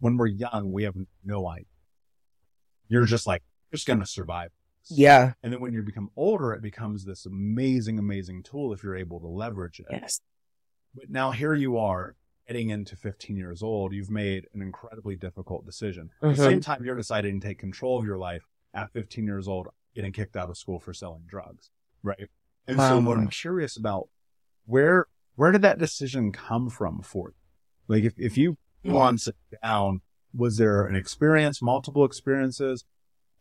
when we're young, we have no idea. You're just like, just going to survive. Yeah. And then when you become older, it becomes this amazing, amazing tool if you're able to leverage it. Yes. But now here you are getting into 15 years old. You've made an incredibly difficult decision. Mm-hmm. At the same time, you're deciding to take control of your life at 15 years old, getting kicked out of school for selling drugs. Right. And so what I'm curious about, where, where did that decision come from for you? Like if, if you Mm-hmm. once down, was there an experience, multiple experiences?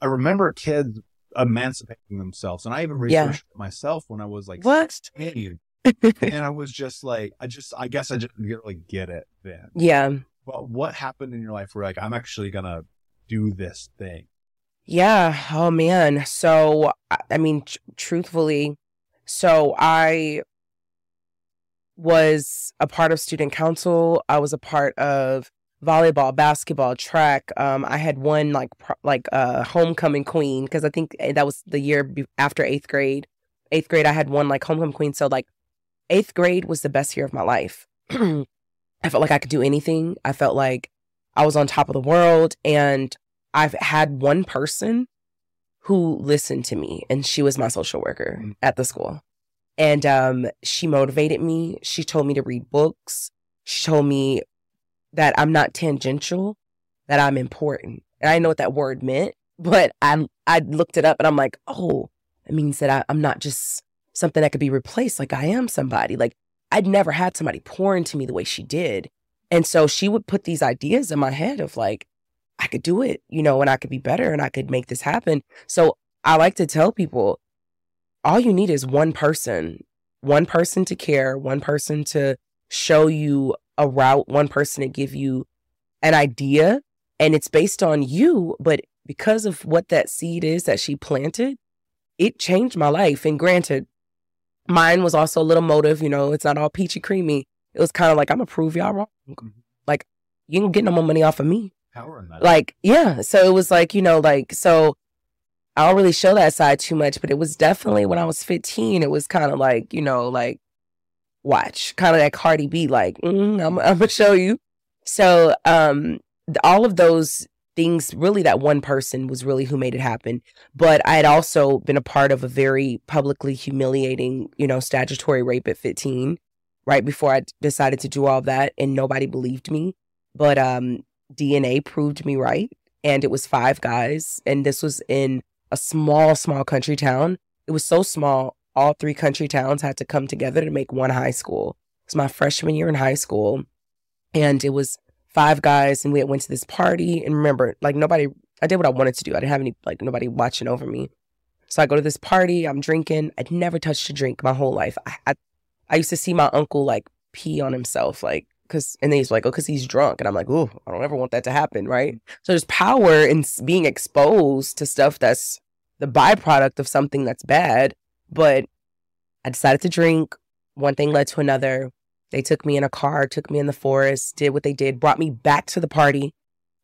I remember kids emancipating themselves, and I even researched yeah. myself when I was like what? 16. and I was just like, I just, I guess I just didn't really get it then. Yeah. But what happened in your life where like I'm actually gonna do this thing? Yeah. Oh man. So I mean, tr- truthfully, so I was a part of student council. I was a part of volleyball, basketball, track. Um, I had won like pro- like a uh, homecoming queen because I think eh, that was the year be- after eighth grade. Eighth grade, I had won like homecoming queen. So like eighth grade was the best year of my life. I felt like I could do anything. I felt like I was on top of the world, and I've had one person who listened to me, and she was my social worker mm. at the school. And um, she motivated me. She told me to read books. She told me that I'm not tangential, that I'm important. And I know what that word meant, but I I looked it up and I'm like, oh, it means that I, I'm not just something that could be replaced. Like I am somebody. Like I'd never had somebody pour into me the way she did. And so she would put these ideas in my head of like, I could do it, you know, and I could be better and I could make this happen. So I like to tell people all you need is one person, one person to care, one person to show you a route, one person to give you an idea. And it's based on you. But because of what that seed is that she planted, it changed my life. And granted, mine was also a little motive, you know, it's not all peachy creamy. It was kind of like, I'm gonna prove y'all wrong. Mm-hmm. Like, you ain't get no more money off of me. Power in that. Like, yeah. So it was like, you know, like, so I don't really show that side too much, but it was definitely when I was 15, it was kind of like, you know, like, watch, kind of that Cardi B, like, mm, I'm, I'm gonna show you. So, um, all of those things, really, that one person was really who made it happen. But I had also been a part of a very publicly humiliating, you know, statutory rape at 15, right before I decided to do all that, and nobody believed me. But um, DNA proved me right, and it was five guys, and this was in a small, small country town. It was so small, all three country towns had to come together to make one high school. It was my freshman year in high school. And it was five guys, and we went to this party. And remember, like nobody, I did what I wanted to do. I didn't have any, like, nobody watching over me. So I go to this party, I'm drinking. I'd never touched a drink my whole life. I, I, I used to see my uncle like pee on himself, like, cause, and then he's like, oh, cause he's drunk. And I'm like, oh, I don't ever want that to happen, right? So there's power in being exposed to stuff that's the byproduct of something that's bad. But I decided to drink. One thing led to another. They took me in a car, took me in the forest, did what they did, brought me back to the party,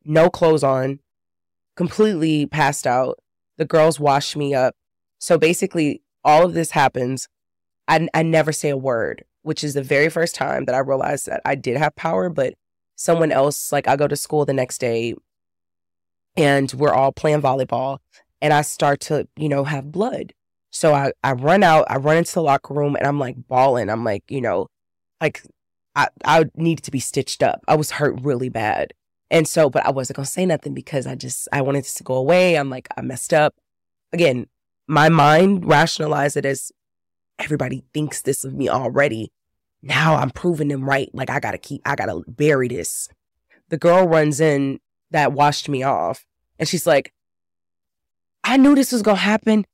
no clothes on, completely passed out. The girls washed me up. So basically, all of this happens. I, I never say a word, which is the very first time that I realized that I did have power, but someone else, like I go to school the next day and we're all playing volleyball and I start to, you know, have blood. So I, I run out, I run into the locker room and I'm like bawling. I'm like, you know, like I, I needed to be stitched up. I was hurt really bad. And so, but I wasn't going to say nothing because I just, I wanted this to go away. I'm like, I messed up. Again, my mind rationalized it as everybody thinks this of me already. Now I'm proving them right. Like I got to keep, I got to bury this. The girl runs in that washed me off and she's like, I knew this was to happen.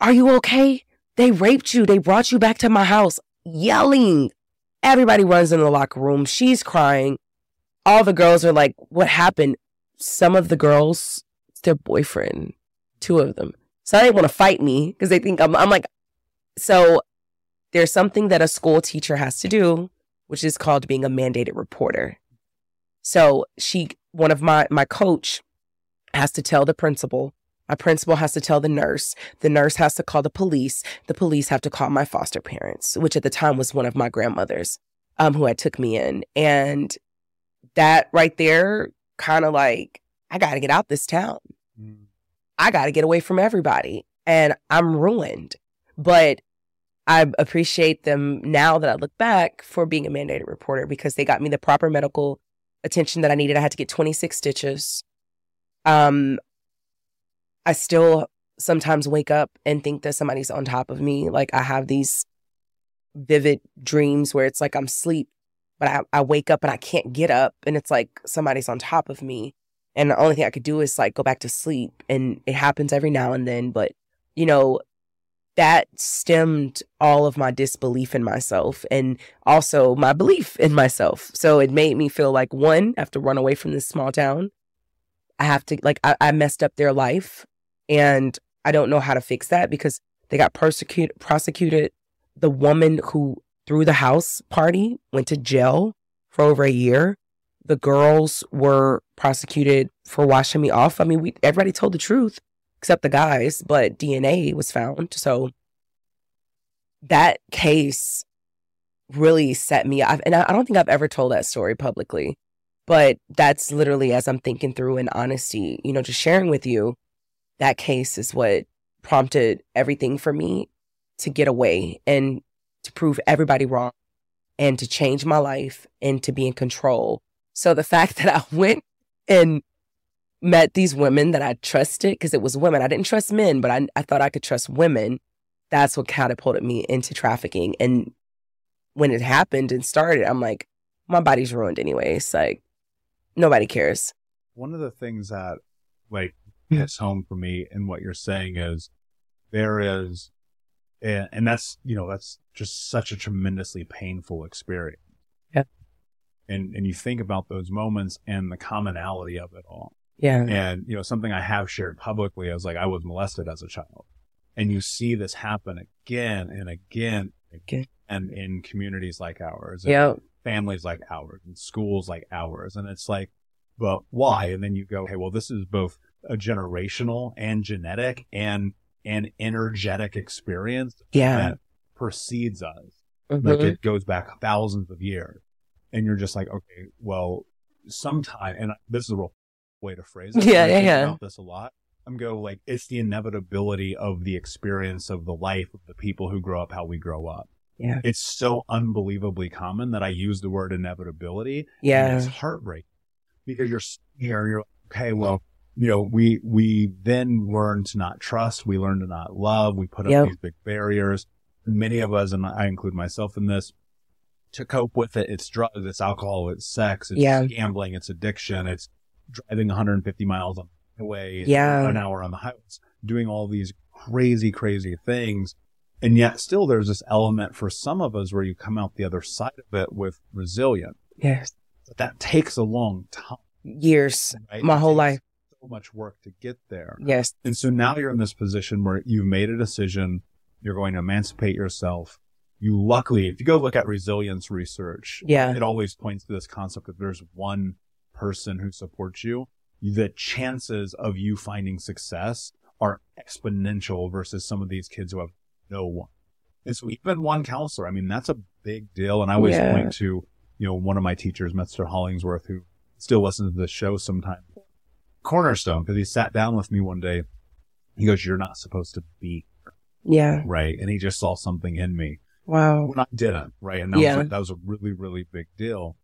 Are you okay? They raped you. They brought you back to my house, yelling. Everybody runs in the locker room. She's crying. All the girls are like, What happened? Some of the girls, it's their boyfriend, two of them. So they want to fight me because they think I'm, I'm like, so there's something that a school teacher has to do, which is called being a mandated reporter. So she, one of my, my coach has to tell the principal my principal has to tell the nurse. The nurse has to call the police. The police have to call my foster parents, which at the time was one of my grandmothers um, who had took me in. And that right there, kind of like, I got to get out this town. Mm. I got to get away from everybody. And I'm ruined. But I appreciate them now that I look back for being a mandated reporter because they got me the proper medical attention that I needed. I had to get 26 stitches. Um, I still sometimes wake up and think that somebody's on top of me. Like I have these vivid dreams where it's like I'm asleep, but I, I wake up and I can't get up and it's like somebody's on top of me. And the only thing I could do is like go back to sleep. And it happens every now and then. But, you know, that stemmed all of my disbelief in myself and also my belief in myself. So it made me feel like one, I have to run away from this small town. I have to like I, I messed up their life and I don't know how to fix that because they got persecuted prosecuted. The woman who threw the house party went to jail for over a year. The girls were prosecuted for washing me off. I mean, we everybody told the truth except the guys, but DNA was found. So that case really set me up. And I, I don't think I've ever told that story publicly, but that's literally as I'm thinking through in honesty, you know, just sharing with you, that case is what prompted everything for me to get away and to prove everybody wrong and to change my life and to be in control. So the fact that I went and met these women that I trusted because it was women. I didn't trust men, but I, I thought I could trust women. That's what catapulted me into trafficking. And when it happened and started, I'm like, my body's ruined anyways. Like, nobody cares. One of the things that like hmm. hits home for me in what you're saying is there is, and that's, you know, that's just such a tremendously painful experience. Yeah. And, and you think about those moments and the commonality of it all. Yeah. And, you know, something I have shared publicly is like I was molested as a child. And you see this happen again and again and again and in communities like ours. and Yeah. Families like ours and schools like ours. And it's like, but why? And then you go, hey, well, this is both a generational and genetic and an energetic experience Yeah. that precedes us. Mhm. Like it goes back thousands of years. And you're just like, okay, well, sometime, and this is a real way to phrase it. Yeah, I yeah, yeah. About this a lot. I'm go like, it's the inevitability of the experience of the life of the people who grow up how we grow up. Yeah. It's so unbelievably common that I use the word inevitability. and Yeah. it's heartbreaking because you're here, you're okay, well, you know, we, we then learn to not trust. We learn to not love. We put up Yep. these big barriers. Many of us, and I include myself in this, to cope with it, it's drugs, it's alcohol, it's sex, it's Yeah. gambling, it's addiction, it's driving 150 miles on the highway, Yeah. an hour on the highways, doing all these crazy, crazy things. And yet still there's this element for some of us where you come out the other side of it with resilience. Yes. But that takes a long time. Years. Right? My It whole life. So much work to get there. Yes. And so now you're in this position where you've made a decision. You're going to emancipate yourself. You luckily, if you go look at resilience research, Yeah. it always points to this concept that there's one person who supports you. The chances of you finding success are exponential versus some of these kids who have no one. And so even one counselor, I mean, that's a big deal. And I always Yeah. point to, you know, one of my teachers, Mr. Hollingsworth, who still listens to the show sometimes. Cornerstone, because he sat down with me one day. He goes, You're not supposed to be here," Yeah. right. And he just saw something in me Wow. when I didn't, right? And that, Yeah. was, that was a really, really big deal.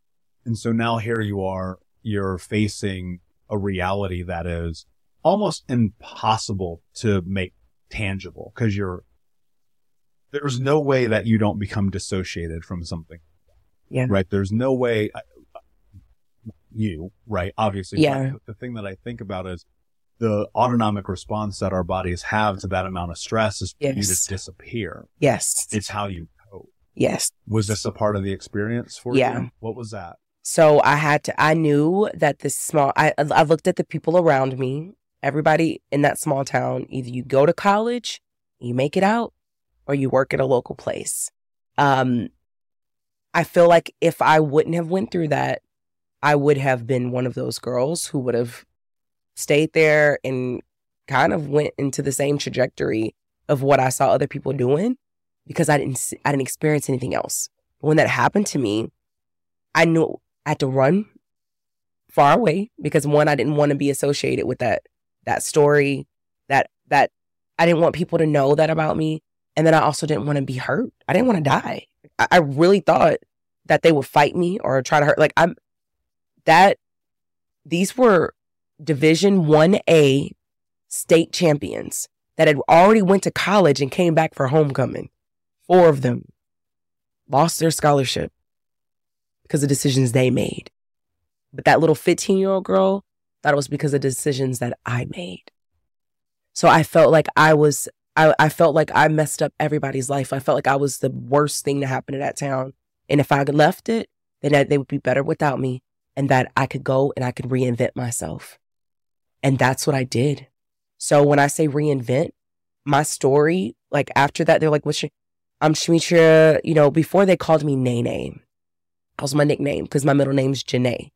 And so now here you are, you're facing a reality that is almost impossible to make tangible because you're, there's no way that you don't become dissociated from something. Yeah. Right. There's no way I- you, right? Obviously. Yeah. The thing that I think about is the autonomic response that our bodies have to that amount of stress is for you Yes. to disappear. Yes. It's how you cope. Yes. Was this a part of the experience for Yeah. you? What was that? So I had to, I knew that this small, I, I looked at the people around me, everybody in that small town, either you go to college, you make it out, or you work at a local place. Um, I feel like if I wouldn't have went through that, I would have been one of those girls who would have stayed there and kind of went into the same trajectory of what I saw other people doing because I didn't, I didn't experience anything else. When that happened to me, I knew I had to run far away because one, I didn't want to be associated with that that story, that that I didn't want people to know that about me, and then I also didn't want to be hurt. I didn't want to die. I, I really thought that they would fight me or try to hurt. Like I'm that. These were Division One A state champions that had already went to college and came back for homecoming. Four of them lost their scholarship because of decisions they made. But that little 15 year old girl thought it was because of decisions that I made. So I felt like I was I, I felt like I messed up everybody's life. I felt like I was the worst thing to happen to that town. And if I left it, then they would be better without me and that I could go and I could reinvent myself. And that's what I did. So when I say reinvent my story, like after that, they're like, what's your, I'm Shemitra, you know, before they called me Nene, that was my nickname because my middle name's Janae.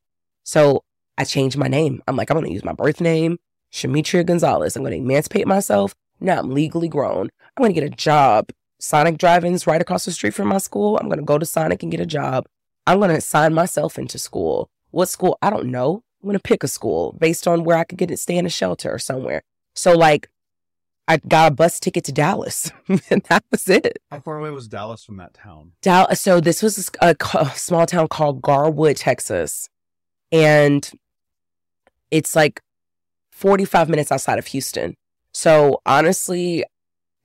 So I changed my name. I'm like, I'm to use my birth name, Shemitra Gonzalez. I'm to emancipate myself. Now I'm legally grown. I'm to get a job. Sonic Drive-In's right across the street from my school. I'm to go to Sonic and get a job. I'm to sign myself into school. What school? I don't know. I'm to pick a school based on where I could get it, stay in a shelter or somewhere. So like, I got a bus ticket to Dallas, and that was it. How far away was Dallas from that town? Dallas. So this was a, a small town called Garwood, Texas, and it's like 45 minutes outside of Houston. So honestly,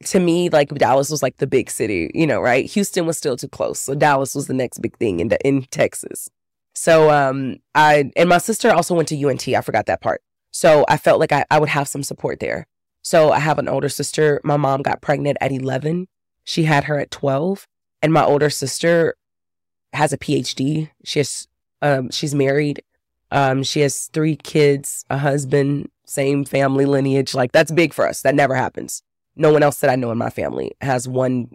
to me, like Dallas was like the big city, you know, right? Houston was still too close. So Dallas was the next big thing in, in Texas. So um I and my sister also went to UNT. I forgot that part. So I felt like I, I would have some support there. So I have an older sister. My mom got pregnant at 11. She had her at 12. And my older sister has a PhD. She has, um, she's married. Um, she has three kids, a husband, same family lineage. Like that's big for us. That never happens. No one else that I know in my family has one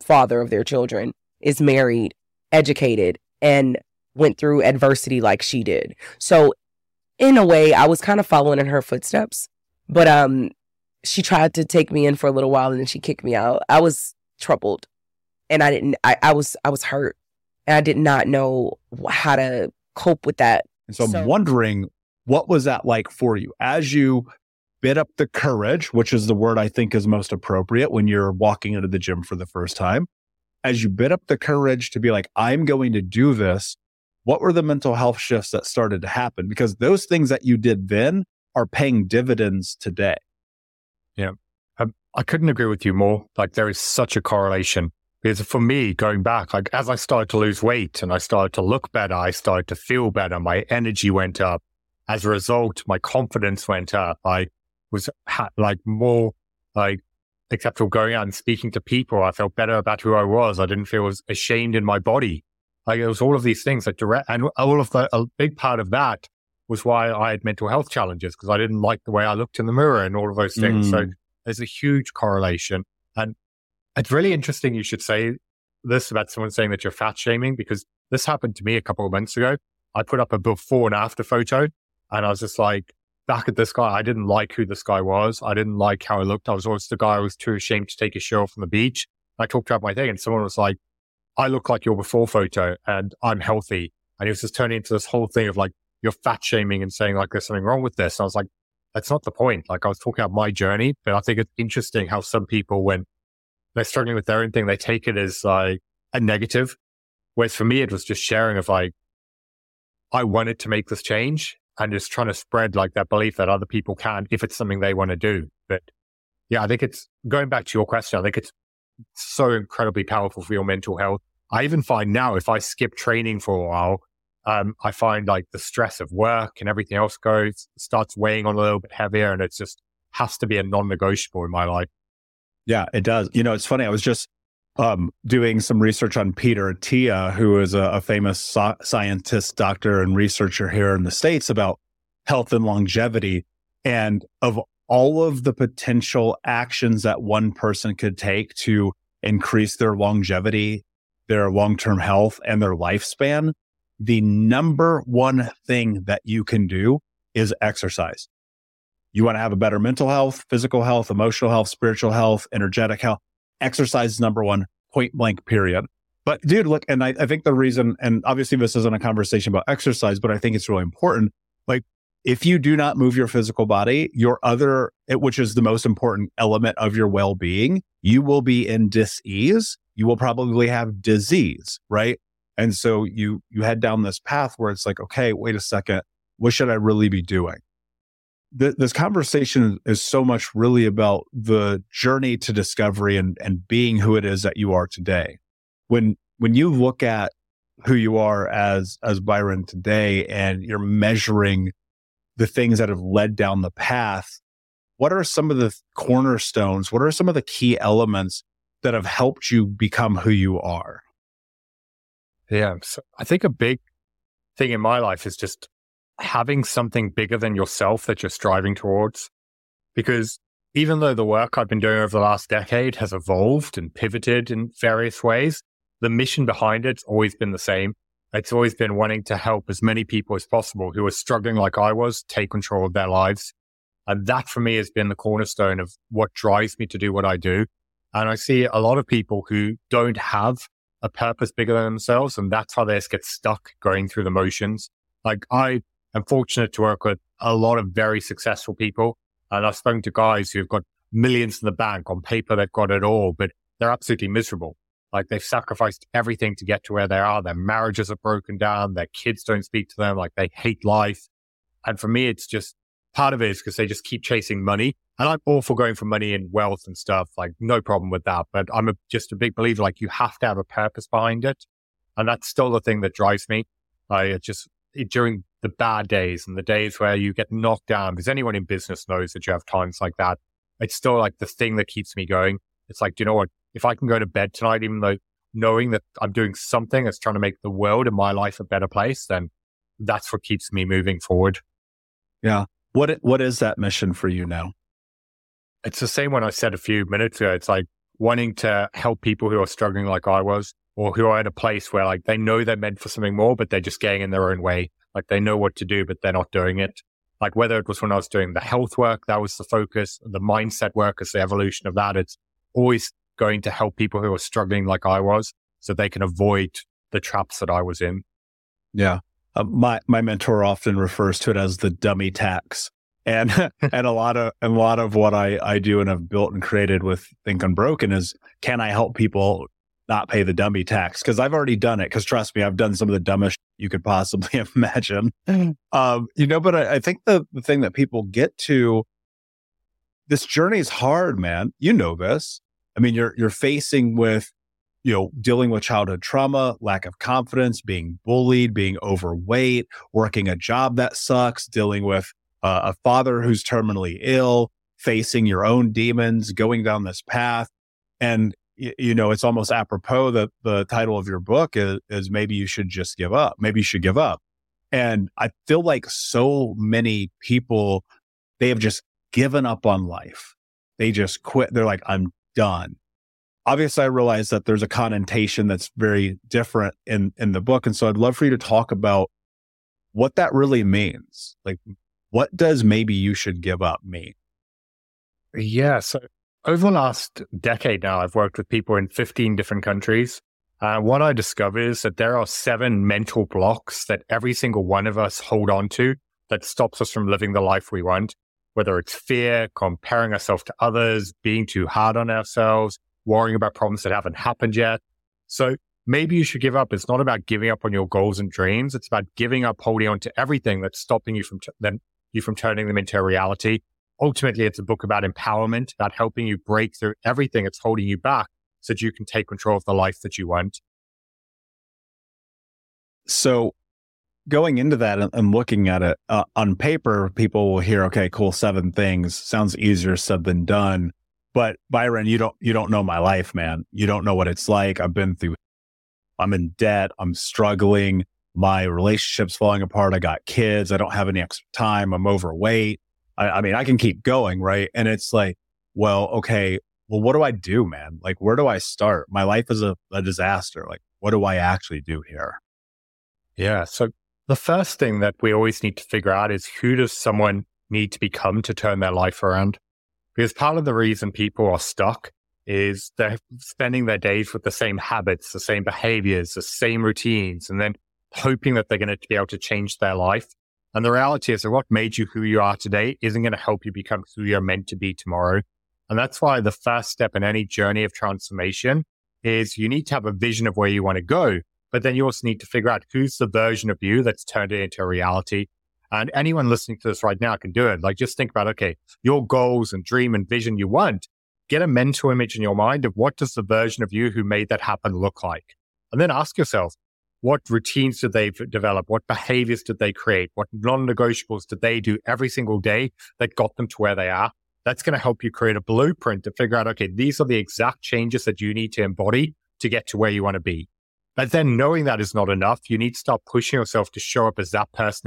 father of their children, is married, educated, and went through adversity like she did. So in a way, I was kind of following in her footsteps. But um, she tried to take me in for a little while and then she kicked me out. I was troubled, and I didn't. I, I was I was hurt, and I did not know how to cope with that. And so, so I'm wondering, what was that like for you as you bit up the courage, which is the word I think is most appropriate when you're walking into the gym for the first time. As you bit up the courage to be like, I'm going to do this, what were the mental health shifts that started to happen? Because those things that you did then are paying dividends today. Yeah. Um, I couldn't agree with you more. Like there is such a correlation because for me, going back, like as I started to lose weight and I started to look better, I started to feel better. My energy went up. As a result, my confidence went up. I was ha- like more like acceptable going out and speaking to people. I felt better about who I was. I didn't feel as ashamed in my body. Like it was all of these things that direct, and all of the, a big part of that was why I had mental health challenges because I didn't like the way I looked in the mirror and all of those things. Mm. So there's a huge correlation. And it's really interesting you should say this about someone saying that you're fat shaming because this happened to me a couple of months ago. I put up a before and after photo and I was just like, back at this guy, I didn't like who this guy was. I didn't like how I looked. I was always the guy who was too ashamed to take a show off on the beach. I talked about my thing and someone was like, I look like your before photo and I'm healthy. And it was just turning into this whole thing of like, you're fat shaming and saying like, there's something wrong with this. And I was like, that's not the point. Like I was talking about my journey, but I think it's interesting how some people, when they're struggling with their own thing, they take it as like a negative. Whereas for me, it was just sharing of like, I wanted to make this change and just trying to spread like that belief that other people can if it's something they want to do. But yeah, I think it's going back to your question. I think it's so incredibly powerful for your mental health. I even find now if I skip training for a while, um, I find like the stress of work and everything else goes starts weighing on a little bit heavier, and it just has to be a non-negotiable in my life. Yeah, it does. You know, it's funny. I was just um, doing some research on Peter Attia, who is a, a famous so- scientist, doctor, and researcher here in the states about health and longevity, and of all of the potential actions that one person could take to increase their longevity, their long term health, and their lifespan, the number one thing that you can do is exercise. You want to have a better mental health, physical health, emotional health, spiritual health, energetic health. Exercise is number one, point blank, period. But dude, look, and I, I think the reason, and obviously this isn't a conversation about exercise, but I think it's really important. Like if you do not move your physical body, your other, which is the most important element of your well being, you will be in dis-ease. You will probably have disease, right? And so you, you head down this path where it's like, okay, wait a second. What should I really be doing? this conversation is so much really about the journey to discovery and, and being who it is that you are today. When, when you look at who you are as, as Byron today and you're measuring the things that have led down the path, what are some of the cornerstones? What are some of the key elements that have helped you become who you are? Yeah. So I think a big thing in my life is just having something bigger than yourself that you're striving towards. Because even though the work I've been doing over the last decade has evolved and pivoted in various ways, the mission behind it's always been the same. It's always been wanting to help as many people as possible who are struggling like I was take control of their lives. And that for me has been the cornerstone of what drives me to do what I do. And I see a lot of people who don't have a purpose bigger than themselves. And that's how they just get stuck going through the motions. Like I am fortunate to work with a lot of very successful people. And I've spoken to guys who've got millions in the bank on paper. They've got it all, but they're absolutely miserable. Like they've sacrificed everything to get to where they are. Their marriages are broken down. Their kids don't speak to them. Like they hate life. And for me, it's just part of it is because they just keep chasing money. And I'm all for going for money and wealth and stuff. Like no problem with that. But I'm a, just a big believer. Like you have to have a purpose behind it. And that's still the thing that drives me. I uh, just it, during the bad days and the days where you get knocked down, because anyone in business knows that you have times like that. It's still like the thing that keeps me going. It's like, do you know what? if I can go to bed tonight, even though knowing that I'm doing something that's trying to make the world and my life a better place, then that's what keeps me moving forward. Yeah. What what is that mission for you now? It's the same one I said a few minutes ago. It's like wanting to help people who are struggling like I was, or who are in a place where like they know they're meant for something more, but they're just getting in their own way. Like they know what to do, but they're not doing it. Like whether it was when I was doing the health work, that was the focus, the mindset work is the evolution of that. It's always going to help people who are struggling like I was so they can avoid the traps that I was in. Yeah. Uh, my, my mentor often refers to it as the dummy tax. And, and a lot of, and a lot of what I, I do and have built and created with Think Unbroken is can I help people not pay the dummy tax? Cause I've already done it. Cause trust me, I've done some of the dumbest you could possibly imagine. um, you know, but I, I think the, the thing that people get to this journey is hard, man. You know this. I mean, you're you're facing with, you know, dealing with childhood trauma, lack of confidence, being bullied, being overweight, working a job that sucks, dealing with uh, a father who's terminally ill, facing your own demons, going down this path, and you, know, it's almost apropos that the title of your book is, is maybe you should just give up. Maybe you should give up. And I feel like so many people, they have just given up on life. They just quit. They're like, I'm done. Obviously, I realize that there's a connotation that's very different in, in the book. And so I'd love for you to talk about what that really means. Like, what does maybe you should give up mean? Yeah. So over the last decade now, I've worked with people in 15 different countries. Uh, what I discovered is that there are seven mental blocks that every single one of us hold on to that stops us from living the life we want whether it's fear, comparing ourselves to others, being too hard on ourselves, worrying about problems that haven't happened yet. So maybe you should give up. It's not about giving up on your goals and dreams. It's about giving up holding on to everything that's stopping you from t- them, you from turning them into a reality. Ultimately, it's a book about empowerment, about helping you break through everything that's holding you back so that you can take control of the life that you want. So going into that and, looking at it uh, on paper, people will hear, okay, cool, seven things sounds easier said than done. But Byron, you don't you don't know my life, man. You don't know what it's like. I've been through. I'm in debt. I'm struggling. My relationship's falling apart. I got kids. I don't have any extra time. I'm overweight. I, I mean, I can keep going, right? And it's like, well, okay, well, what do I do, man? Like, where do I start? My life is a, a disaster. Like, what do I actually do here? Yeah. So the first thing that we always need to figure out is who does someone need to become to turn their life around? Because part of the reason people are stuck is they're spending their days with the same habits, the same behaviors, the same routines, and then hoping that they're going to be able to change their life. And the reality is that what made you who you are today isn't going to help you become who you're meant to be tomorrow. And that's why the first step in any journey of transformation is you need to have a vision of where you want to go. But then you also need to figure out who's the version of you that's turned it into a reality. And anyone listening to this right now can do it. Like just think about, okay, your goals and dream and vision you want. Get a mental image in your mind of what does the version of you who made that happen look like? And then ask yourself, what routines did they develop? What behaviors did they create? What non-negotiables did they do every single day that got them to where they are? That's going to help you create a blueprint to figure out, okay, these are the exact changes that you need to embody to get to where you want to be. But then knowing that is not enough, you need to start pushing yourself to show up as that person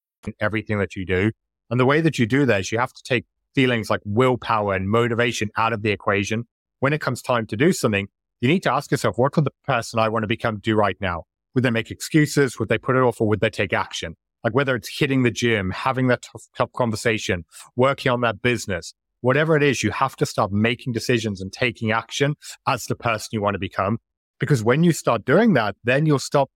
everything that you do. And the way that you do that is you have to take feelings like willpower and motivation out of the equation. When it comes time to do something, you need to ask yourself, what could the person I want to become do right now? Would they make excuses? Would they put it off or would they take action? Like whether it's hitting the gym, having that tough, tough conversation, working on that business, whatever it is, you have to start making decisions and taking action as the person you want to become. Because when you start doing that, then you'll stop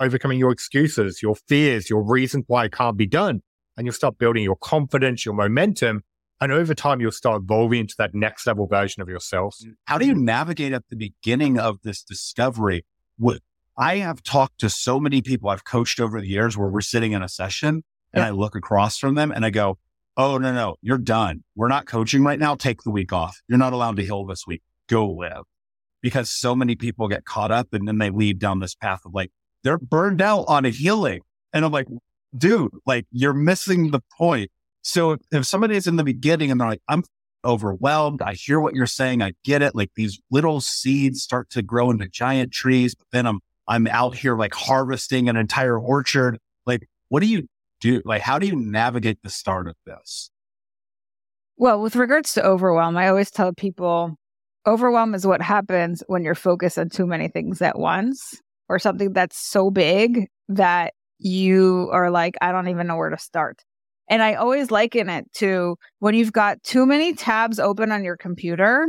overcoming your excuses, your fears, your reasons why it can't be done. And you'll start building your confidence, your momentum. And over time, you'll start evolving into that next level version of yourself. Mm. How do you navigate at the beginning of this discovery? What I have talked to so many people I've coached over the years where we're sitting in a session and I look across from them and I go, Oh, no, no, you're done. We're not coaching right now. Take the week off. You're not allowed to heal this week. Go live. Because so many people get caught up and then they lead down this path of like, they're burned out on a healing. And I'm like, dude, like you're missing the point. So if, if is in the beginning and they're like, I'm overwhelmed, I hear what you're saying, I get it. Like these little seeds start to grow into giant trees, but then I'm I'm out here like harvesting an entire orchard. Like, what do you do? Like, how do you navigate the start of this? Well, with regards to overwhelm, I always tell people overwhelm is what happens when you're focused on too many things at once or something that's so big that you are like, I don't even know where to start. And I always liken it to when you've got too many tabs open on your computer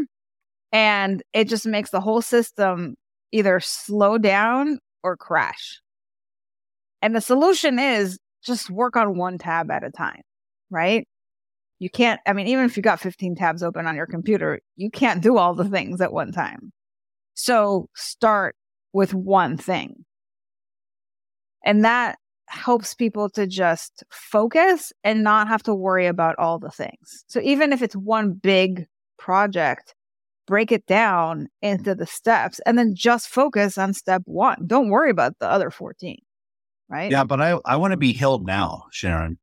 and it just makes the whole system either slow down or crash. And the solution is just work on one tab at a time, right? You can't, I mean, even if you got 15 tabs open on your computer, you can't do all the things at one time. So start with one thing. And that helps people to just focus and not have to worry about all the things. So even if it's one big project, break it down into the steps and then just focus on step one. Don't worry about the other 14. Right. Yeah. But I, I want to be healed now, Sharon.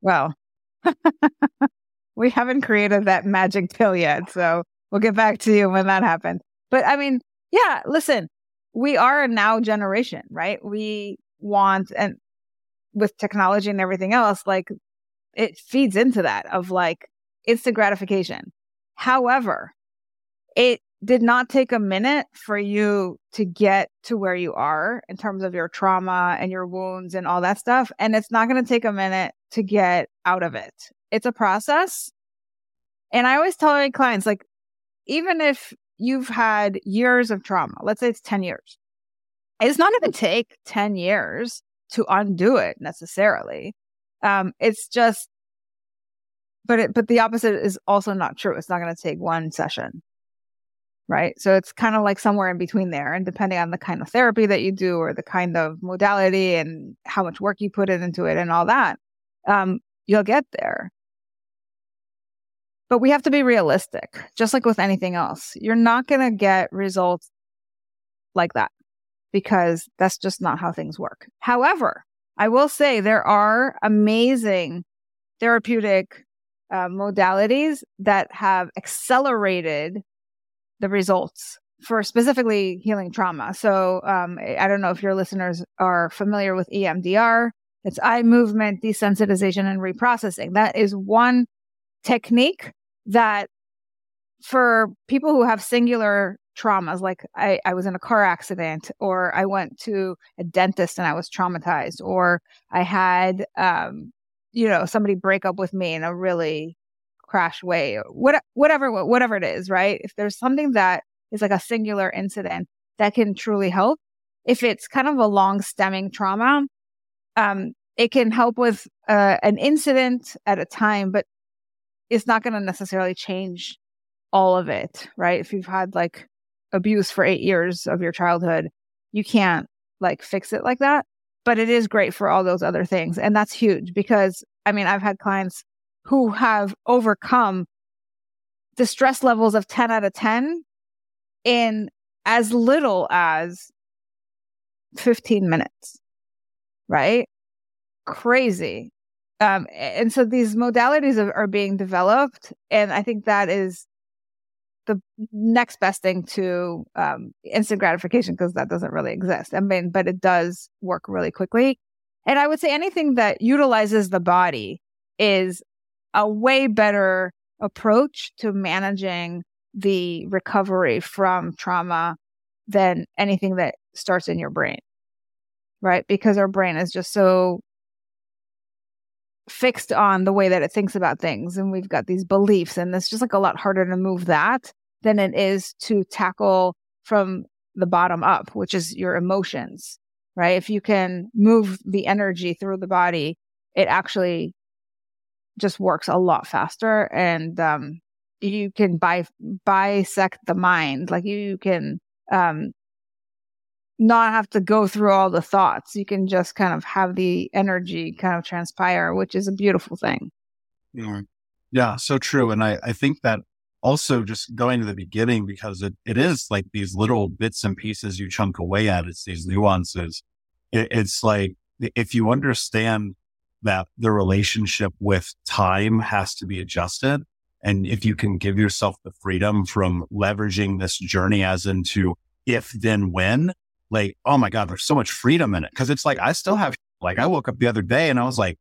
Well, we haven't created that magic pill yet. So we'll get back to you when that happens. But I mean, yeah, listen, we are a now generation, right? We want, and with technology and everything else, like it feeds into that of like instant gratification. However, it did not take a minute for you to get to where you are in terms of your trauma and your wounds and all that stuff. And it's not going to take a minute to get out of it. It's a process. And I always tell my clients, like, even if you've had years of trauma. Let's say it's 10 years. It's not going to take 10 years to undo it necessarily. Um, it's just, but it, but the opposite is also not true. It's not going to take one session. Right. So it's kind of like somewhere in between there. And depending on the kind of therapy that you do or the kind of modality and how much work you put into it and all that, um, you'll get there. But we have to be realistic, just like with anything else. You're not going to get results like that because that's just not how things work. However, I will say there are amazing therapeutic uh, modalities that have accelerated the results for specifically healing trauma. So um, I don't know if your listeners are familiar with EMDR. It's eye movement desensitization and reprocessing. That is one technique that for people who have singular traumas, like I, I was in a car accident, or I went to a dentist and I was traumatized, or I had, um, you know, somebody break up with me in a really crash way, what, whatever, whatever it is, right? If there's something that is like a singular incident that can truly help, if it's kind of a long stemming trauma, um, it can help with uh, an incident at a time, but it's not going to necessarily change all of it, right? If you've had like abuse for eight years of your childhood, you can't like fix it like that. But it is great for all those other things. And that's huge because I mean, I've had clients who have overcome the stress levels of 10 out of 10 in as little as 15 minutes, right? Crazy. Um, and so these modalities are, are being developed. And I think that is the next best thing to um, instant gratification because that doesn't really exist. I mean, but it does work really quickly. And I would say anything that utilizes the body is a way better approach to managing the recovery from trauma than anything that starts in your brain. Right? Because our brain is just so fixed on the way that it thinks about things and we've got these beliefs and it's just like a lot harder to move that than it is to tackle from the bottom up, which is your emotions, right? If you can move the energy through the body, it actually just works a lot faster and um, you can bi- bisect the mind. Like you can um, not have to go through all the thoughts. You can just kind of have the energy kind of transpire, which is a beautiful thing. Yeah, so true. And I, I think that also just going to the beginning because it, it is like these little bits and pieces you chunk away at. It's these nuances. It, it's like if you understand that the relationship with time has to be adjusted. And if you can give yourself the freedom from leveraging this journey as into if then when, like, oh my God, there's so much freedom in it. Cause it's like, I still have, like, I woke up the other day and I was like,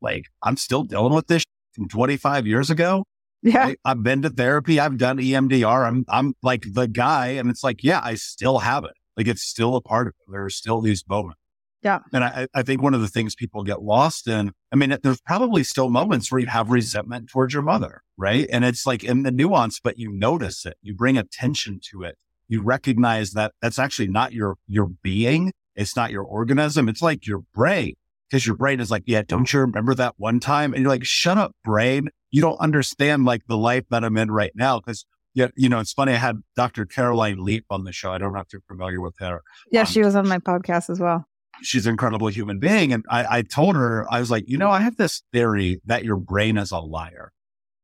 like, I'm still dealing with this from 25 years ago. Yeah. I, I've been to therapy. I've done EMDR. I'm, I'm like the guy. And it's like, yeah, I still have it. Like it's still a part of it. There are still these moments. Yeah. And I, I think one of the things people get lost in, I mean, there's probably still moments where you have resentment towards your mother, right? And it's like in the nuance, but you notice it, you bring attention to it. You recognize that that's actually not your, your being. It's not your organism. It's like your brain because your brain is like, yeah, don't you remember that one time? And you're like, shut up, brain. You don't understand like the life that I'm in right now. Cause yeah, you know, it's funny. I had Dr. Caroline Leaf on the show. I don't know if you're familiar with her. Yeah, um, she was on my podcast as well. She's an incredible human being. And I, I told her, I was like, you know, I have this theory that your brain is a liar.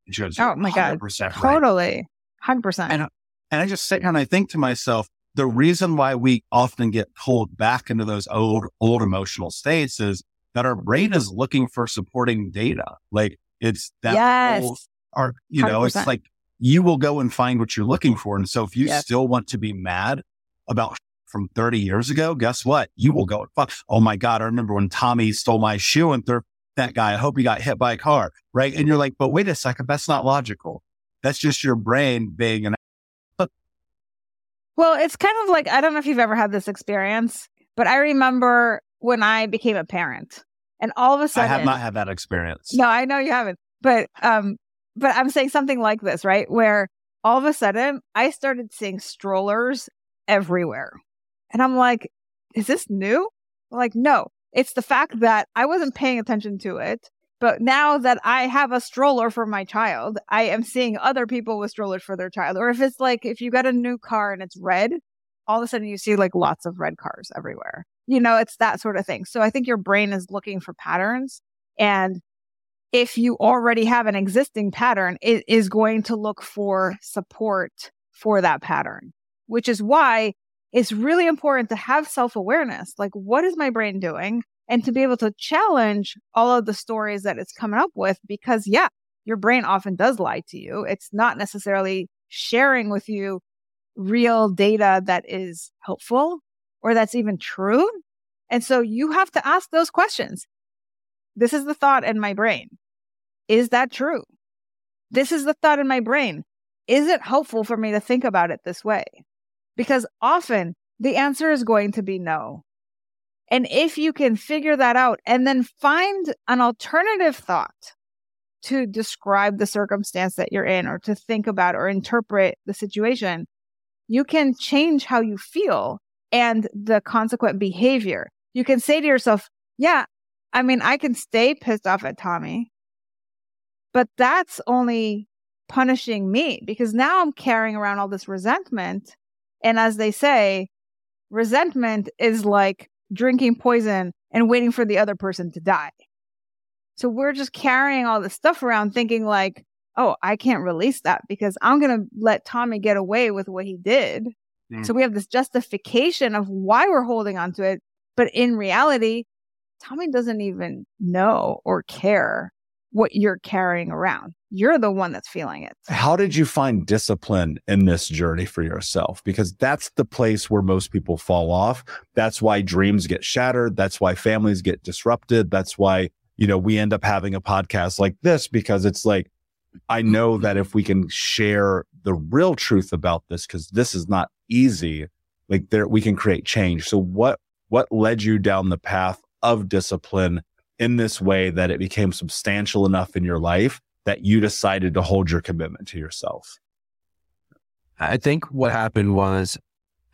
And she goes, Oh my God. Totally. 100%. And, and I just sit here and I think to myself, the reason why we often get pulled back into those old, old emotional states is that our brain is looking for supporting data. Like it's that yes. old, our, you know, 100%. it's like you will go and find what you're looking for. And so if you yes. still want to be mad about from 30 years ago, guess what? You will go, fuck. Oh my God. I remember when Tommy stole my shoe and threw that guy. I hope he got hit by a car. Right. And you're like, but wait a second. That's not logical. That's just your brain being an. Well, it's kind of like, I don't know if you've ever had this experience, but I remember when I became a parent. And all of a sudden, I have not had that experience. No, I know you haven't. But um, but I'm saying something like this, right? Where all of a sudden I started seeing strollers everywhere. And I'm like, is this new? Like, no, it's the fact that I wasn't paying attention to it. But now that I have a stroller for my child, I am seeing other people with strollers for their child. Or if it's like, if you got a new car and it's red, all of a sudden you see like lots of red cars everywhere. You know, it's that sort of thing. So I think your brain is looking for patterns. And if you already have an existing pattern, it is going to look for support for that pattern, which is why it's really important to have self awareness. Like, what is my brain doing? And to be able to challenge all of the stories that it's coming up with, because yeah, your brain often does lie to you. It's not necessarily sharing with you real data that is helpful or that's even true. And so you have to ask those questions. This is the thought in my brain. Is that true? This is the thought in my brain. Is it helpful for me to think about it this way? Because often the answer is going to be no. And if you can figure that out and then find an alternative thought to describe the circumstance that you're in or to think about or interpret the situation, you can change how you feel and the consequent behavior. You can say to yourself, yeah, I mean, I can stay pissed off at Tommy, But that's only punishing me because now I'm carrying around all this resentment. And as they say, resentment is like drinking poison and waiting for the other person to die. So we're just carrying all this stuff around thinking like, oh, I can't release that because I'm going to let Tommy get away with what he did. Mm. So we have this justification of why we're holding on to it. But in reality, Tommy doesn't even know or care what you're carrying around. You're the one that's feeling it. How did you find discipline in this journey for yourself? Because that's the place where most people fall off. That's why dreams get shattered. That's why families get disrupted. That's why, you know, we end up having a podcast like this because it's like, I know that if we can share the real truth about this, because this is not easy, like there, we can create change. So what, what led you down the path of discipline in this way that it became substantial enough in your life that you decided to hold your commitment to yourself? I think what happened was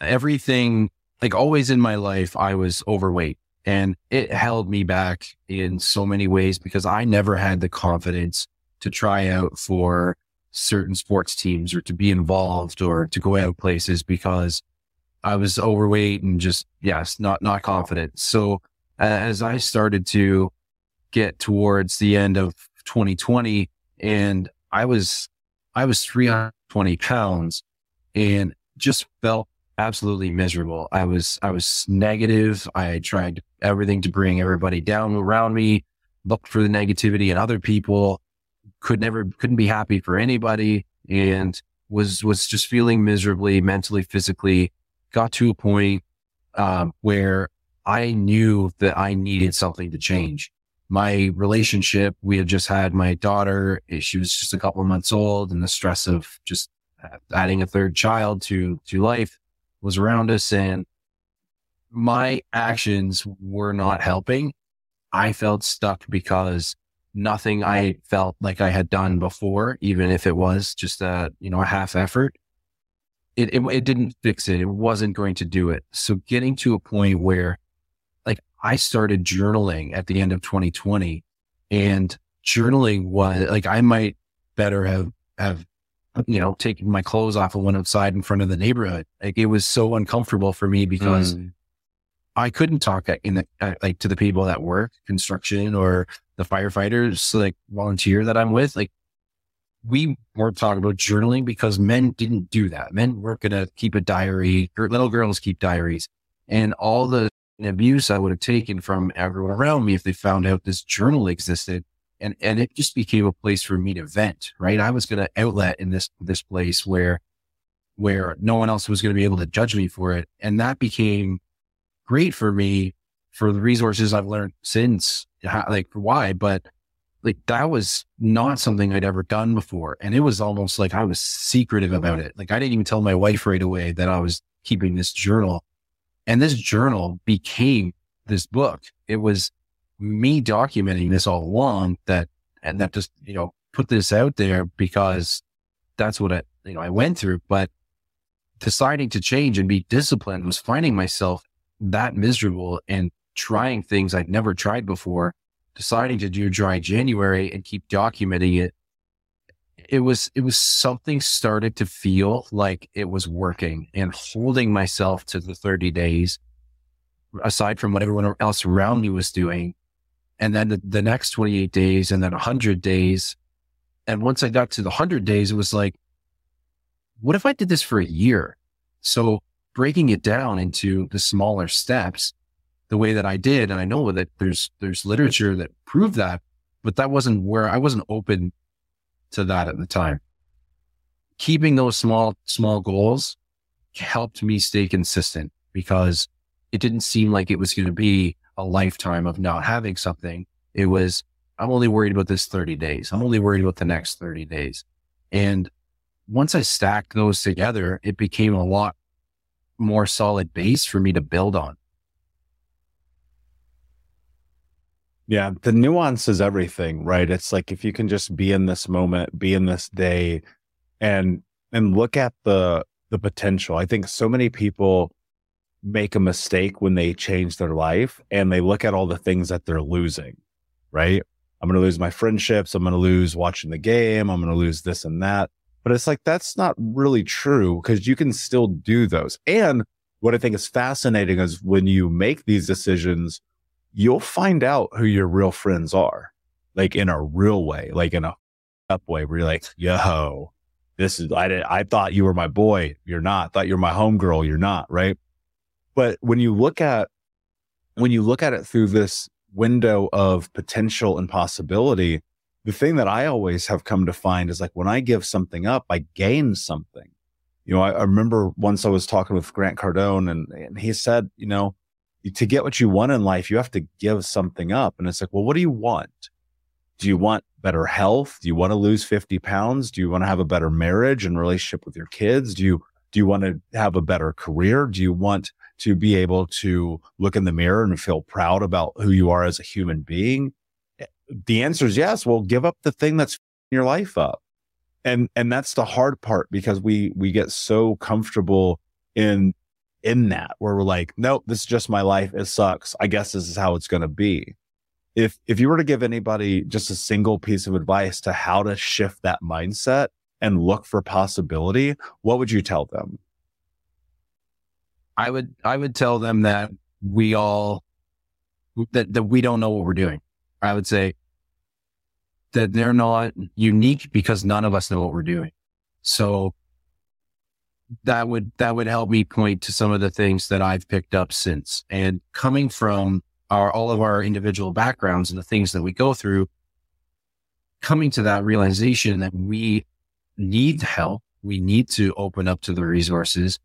everything, like always in my life, I was overweight and it held me back in so many ways because I never had the confidence to try out for certain sports teams or to be involved or to go out places because I was overweight and just, yes, not, not confident. So as I started to get towards the end of 2020 and I was, I was 320 pounds and just felt absolutely miserable. I was, I was negative. I tried everything to bring everybody down around me, looked for the negativity in other people, could never, couldn't be happy for anybody and was, was just feeling miserably mentally, physically, got to a point, um, where I knew that I needed something to change. My relationship, we had just had my daughter. Eh, she was just a couple of months old and the stress of just adding a third child to, to life was around us. And my actions were not helping. I felt stuck because nothing I felt like I had done before, even if it was just a, you know, a half effort, it, it, it didn't fix it. It wasn't going to do it. So getting to a point where I started journaling at the end of 2020 and journaling was like, I might better have, have, you know, taken my clothes off and went outside in front of the neighborhood. Like it was so uncomfortable for me because mm. I couldn't talk in the, like to the people that work construction or the firefighters, like volunteer that I'm with. Like we weren't talking about journaling because men didn't do that. Men weren't going to keep a diary or little girls keep diaries and all the abuse I would have taken from everyone around me if they found out this journal existed. And, and it just became a place for me to vent, right? I was going to outlet in this, this place where, where no one else was going to be able to judge me for it. And that became great for me for the resources I've learned since, like why, but like that was not something I'd ever done before. And it was almost like I was secretive about it. Like I didn't even tell my wife right away that I was keeping this journal. And this journal became this book. It was me documenting this all along that, and that just, you know, put this out there because that's what I, you know, I went through. But deciding to change and be disciplined was finding myself that miserable and trying things I'd never tried before, deciding to do dry January and keep documenting it it was it was something started to feel like it was working and holding myself to the 30 days aside from what everyone else around me was doing. And then the, the next 28 days and then 100 days. And once i got to the 100 days it was like what if i did this for a year? So breaking it down into the smaller steps the way that i did and i know that there's there's literature that proved that but that wasn't where i wasn't open to that at the time. Keeping those small, small goals helped me stay consistent because it didn't seem like it was going to be a lifetime of not having something. It was, I'm only worried about this 30 days. I'm only worried about the next 30 days. And once I stacked those together, it became a lot more solid base for me to build on. Yeah, the nuance is everything, right? It's like if you can just be in this moment, be in this day and and look at the the potential. I think so many people make a mistake when they change their life and they look at all the things that they're losing, right? I'm going to lose my friendships. I'm going to lose watching the game. I'm going to lose this and that. But it's like, that's not really true because you can still do those. And what I think is fascinating is when you make these decisions, you'll find out who your real friends are, like in a real way, like in a up way where you're like, yo, this is, I did, I thought you were my boy. You're not. Thought you're my homegirl. You're not. Right. But when you look at, when you look at it through this window of potential and possibility, the thing that I always have come to find is like when I give something up, I gain something. You know, I, I remember once I was talking with Grant Cardone and, and he said, you know, to get what you want in life, you have to give something up. And it's like, well, what do you want? Do you want better health? Do you want to lose 50 pounds? Do you want to have a better marriage and relationship with your kids? Do you, do you want to have a better career? Do you want to be able to look in the mirror and feel proud about who you are as a human being? The answer is yes. Well, give up the thing that's your life up. And, and that's the hard part because we, we get so comfortable in, in that where we're like, nope, this is just my life. It sucks. I guess this is how it's going to be if if you were to give anybody just a single piece of advice to how to shift that mindset and look for possibility, what would you tell them? I would I would tell them that we all that that we don't know what we're doing. I would say that they're not unique because none of us know what we're doing. So that would that would help me point to some of the things that I've picked up since. And coming from our all of our individual backgrounds and the things that we go through, coming to that realization that we need help, we need to open up to the resources.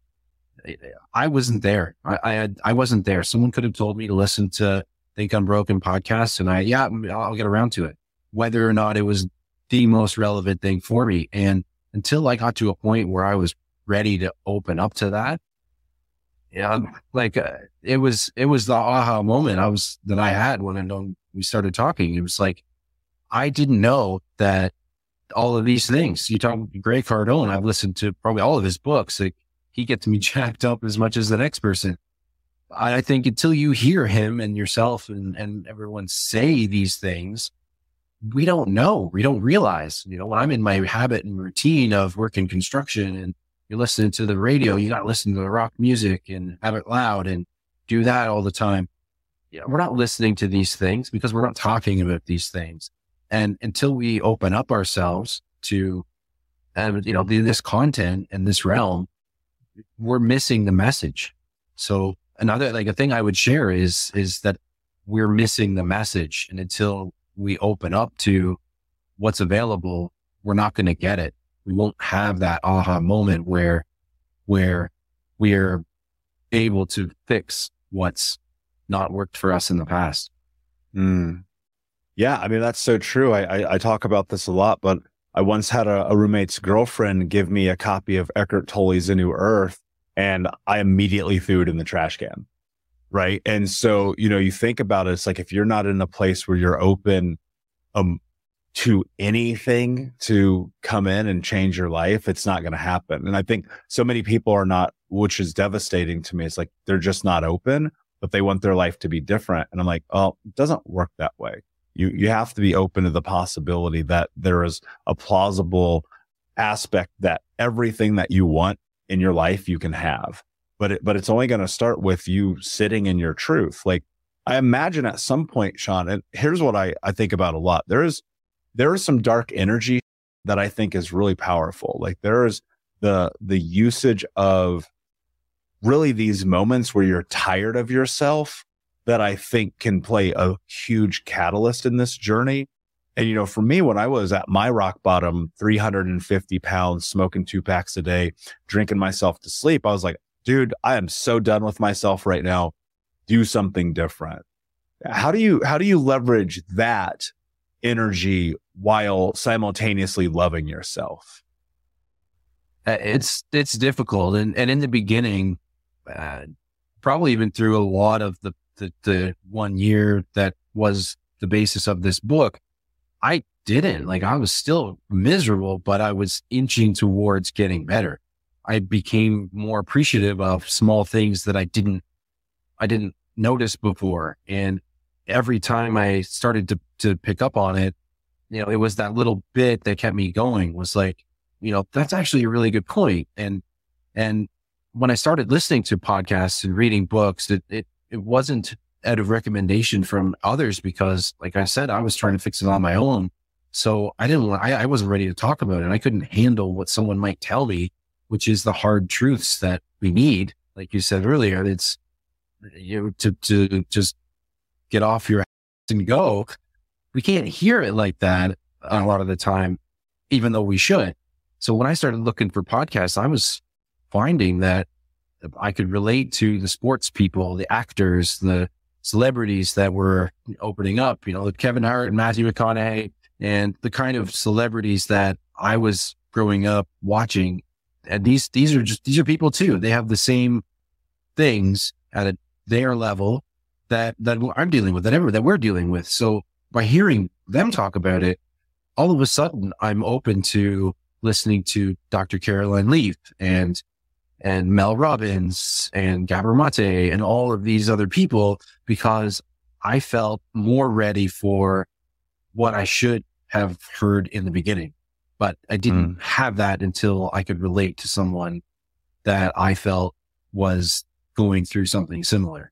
Eh, eh, I wasn't there. I, I had, I wasn't there. Someone could have told me to listen to Think Unbroken podcast, and I, yeah, I'll get around to it. Whether or not it was the most relevant thing for me, and until I got to a point where I was ready to open up to that, yeah, like uh, it was, it was the aha moment I was, that I had when I we started talking. It was like, I didn't know that all of these things you talk Grant Cardone. I've listened to probably all of his books. Like he gets me jacked up as much as the next person. I think until you hear him and yourself and, and everyone say these things, we don't know. We don't realize, you know, when I'm in my habit and routine of working construction and you're listening to the radio, you got to listen to the rock music and have it loud and do that all the time. We're not listening to these things because we're not talking about these things. And until we open up ourselves to, uh, you know, this content and this realm, we're missing the message. So another, like a thing I would share is, is that we're missing the message. And until we open up to what's available, we're not going to get it we won't have that aha moment where, where we're able to fix what's not worked for us in the past. Mm. Yeah. I mean, that's so true. I, I, I, talk about this a lot, but I once had a, a roommate's girlfriend give me a copy of Eckhart Tolle's A New Earth and I immediately threw it in the trash can. Right. And so, you know, you think about it, it's like if you're not in a place where you're open um, to anything to come in and change your life, it's not going to happen. And I think so many people are not, which is devastating to me. It's like they're just not open, but they want their life to be different. And I'm like, oh, it doesn't work that way. You, you have to be open to the possibility that there is a plausible aspect that everything that you want in your life, you can have. But it, but it's only going to start with you sitting in your truth. Like I imagine at some point, Sean, and here's what I, I think about a lot. There is there is some dark energy that I think is really powerful. Like there is the the usage of really these moments where you're tired of yourself that I think can play a huge catalyst in this journey. And, you know, for me, when I was at my rock bottom, 350 pounds, smoking two packs a day, drinking myself to sleep, I was like, dude, I am so done with myself right now. Do something different. How do you, how do you leverage that energy while simultaneously loving yourself? Uh, it's it's difficult, and and in the beginning, uh, probably even through a lot of the, the the one year that was the basis of this book, I didn't like I was still miserable, but I was inching towards getting better. I became more appreciative of small things that I didn't I didn't notice before, and every time I started to, to pick up on it, you know, it was that little bit that kept me going was like, you know, that's actually a really good point. And, and when I started listening to podcasts and reading books, it, it, it wasn't out of recommendation from others because like I said, I was trying to fix it on my own. So I didn't, I, I wasn't ready to talk about it. I couldn't handle what someone might tell me, which is the hard truths that we need. Like you said earlier, it's you know, to, to just get off your ass and go. We can't hear it like that a lot of the time, even though we should. So when I started looking for podcasts, I was finding that I could relate to the sports people, the actors, the celebrities that were opening up, you know, Kevin Hart and Matthew McConaughey and the kind of celebrities that I was growing up watching. And these, these are just, these are people too. They have the same things at a, their level that, that I'm dealing with, that ever, that we're dealing with. So by hearing them talk about it, all of a sudden I'm open to listening to Dr. Caroline Leaf and, and Mel Robbins and Gabor Mate and all of these other people because I felt more ready for what I should have heard in the beginning. But I didn't mm. have that until I could relate to someone that I felt was going through something similar.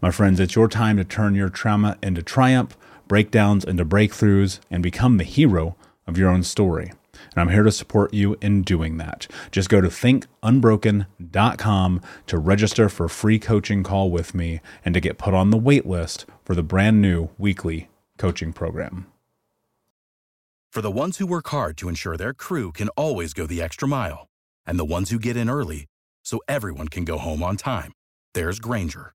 My friends, it's your time to turn your trauma into triumph, breakdowns into breakthroughs, and become the hero of your own story and I'm here to support you in doing that. Just go to thinkunbroken.com to register for a free coaching call with me and to get put on the wait list for the brand new weekly coaching program. For the ones who work hard to ensure their crew can always go the extra mile, and the ones who get in early so everyone can go home on time, there's Grainger,